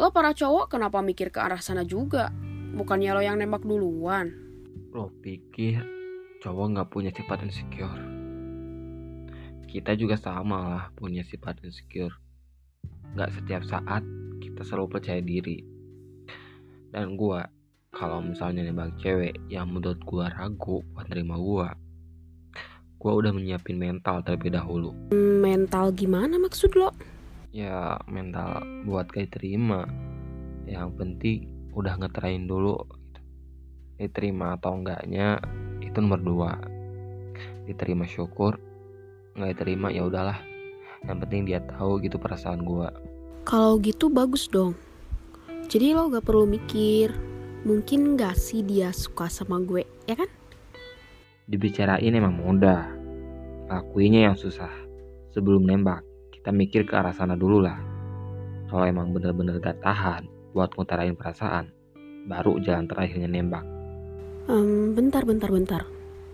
Lo para cowok kenapa mikir ke arah sana juga? Bukannya lo yang nembak duluan? Lo pikir cowok nggak punya sifat insecure? Kita juga sama lah punya sifat insecure. Nggak setiap saat kita selalu percaya diri. Dan gua kalau misalnya nembak cewek yang menurut gua ragu buat nerima gua, gua udah menyiapin mental terlebih dahulu. Mental gimana maksud lo? Ya mental buat kayak terima. Yang penting udah ngeterain dulu. Gitu. Diterima atau enggaknya itu nomor dua. Diterima syukur, nggak diterima ya udahlah. Yang penting dia tahu gitu perasaan gua. Kalau gitu bagus dong. Jadi lo gak perlu mikir, mungkin gak sih dia suka sama gue, ya kan? Dibicarain emang mudah, lakuinnya yang susah. Sebelum nembak, kita mikir ke arah sana dulu lah. Kalau emang bener-bener gak tahan buat ngutarain perasaan, baru jalan terakhirnya nembak. Um, bentar, bentar, bentar.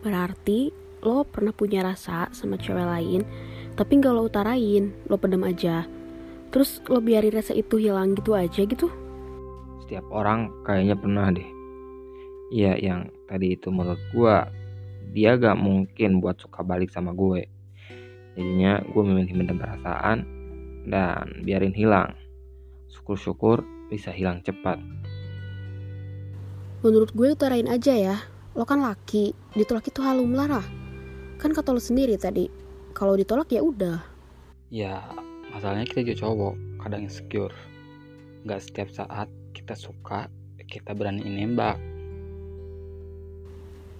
Berarti lo pernah punya rasa sama cewek lain, tapi gak lo utarain, lo pedam aja. Terus lo biarin rasa itu hilang gitu aja gitu? Setiap orang kayaknya pernah deh. Iya yang tadi itu menurut gue dia gak mungkin buat suka balik sama gue. Jadinya gue memilih mendem perasaan dan biarin hilang. Syukur-syukur bisa hilang cepat. Menurut gue utarain aja ya. Lo kan laki, ditolak itu halum lara. Kan kata lo sendiri tadi, kalau ditolak ya udah. Ya, masalahnya kita juga cowok, kadang insecure. Gak setiap saat kita suka, kita berani nembak.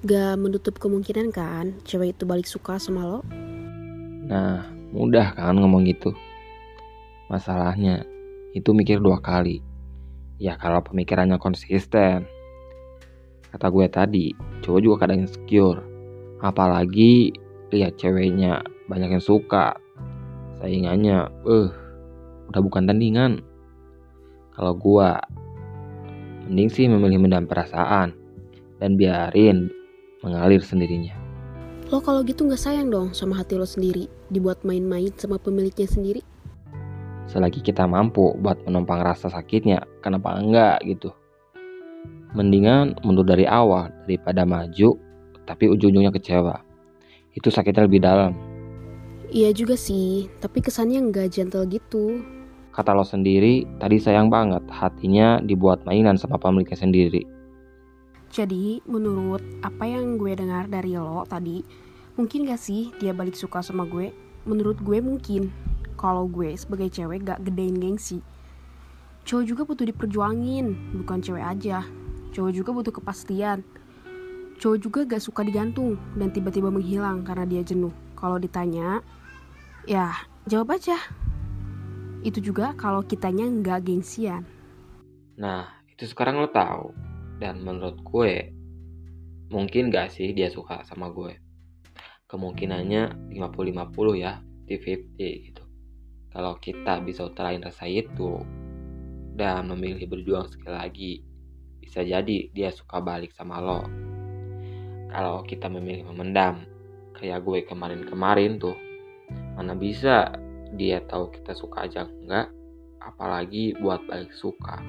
Gak menutup kemungkinan kan cewek itu balik suka sama lo? Nah, mudah kan ngomong gitu. Masalahnya, itu mikir dua kali. Ya kalau pemikirannya konsisten. Kata gue tadi, cowok juga kadang insecure. Apalagi lihat ceweknya banyak yang suka. Saingannya, eh, udah bukan tandingan. Kalau gue, mending sih memilih mendam perasaan dan biarin mengalir sendirinya. Lo kalau gitu nggak sayang dong sama hati lo sendiri, dibuat main-main sama pemiliknya sendiri? Selagi kita mampu buat menumpang rasa sakitnya, kenapa enggak gitu? Mendingan mundur dari awal daripada maju, tapi ujung-ujungnya kecewa. Itu sakitnya lebih dalam. Iya juga sih, tapi kesannya nggak gentle gitu. Kata lo sendiri, tadi sayang banget hatinya dibuat mainan sama pemiliknya sendiri. Jadi, menurut apa yang gue dengar dari lo tadi, mungkin gak sih dia balik suka sama gue? Menurut gue mungkin. Kalau gue sebagai cewek gak gedein gengsi. Cowok juga butuh diperjuangin, bukan cewek aja. Cowok juga butuh kepastian. Cowok juga gak suka digantung dan tiba-tiba menghilang karena dia jenuh. Kalau ditanya, ya jawab aja. Itu juga kalau kitanya nggak gengsian. Nah, itu sekarang lo tahu. Dan menurut gue, mungkin gak sih dia suka sama gue. Kemungkinannya 50-50 ya, 50-50 gitu. Kalau kita bisa utarain rasa itu dan memilih berjuang sekali lagi, bisa jadi dia suka balik sama lo. Kalau kita memilih memendam, kayak gue kemarin-kemarin tuh, mana bisa dia tahu kita suka aja enggak, apalagi buat balik suka.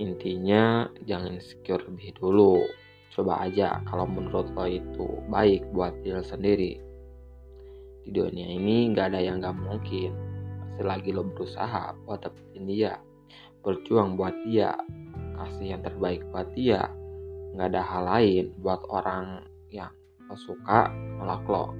Intinya jangan insecure lebih dulu. Coba aja kalau menurut lo itu baik buat diri sendiri. Di dunia ini gak ada yang gak mungkin. Selagi lo berusaha buat dapetin dia, berjuang buat dia, kasih yang terbaik buat dia, gak ada hal lain buat orang yang lo suka nolak lo.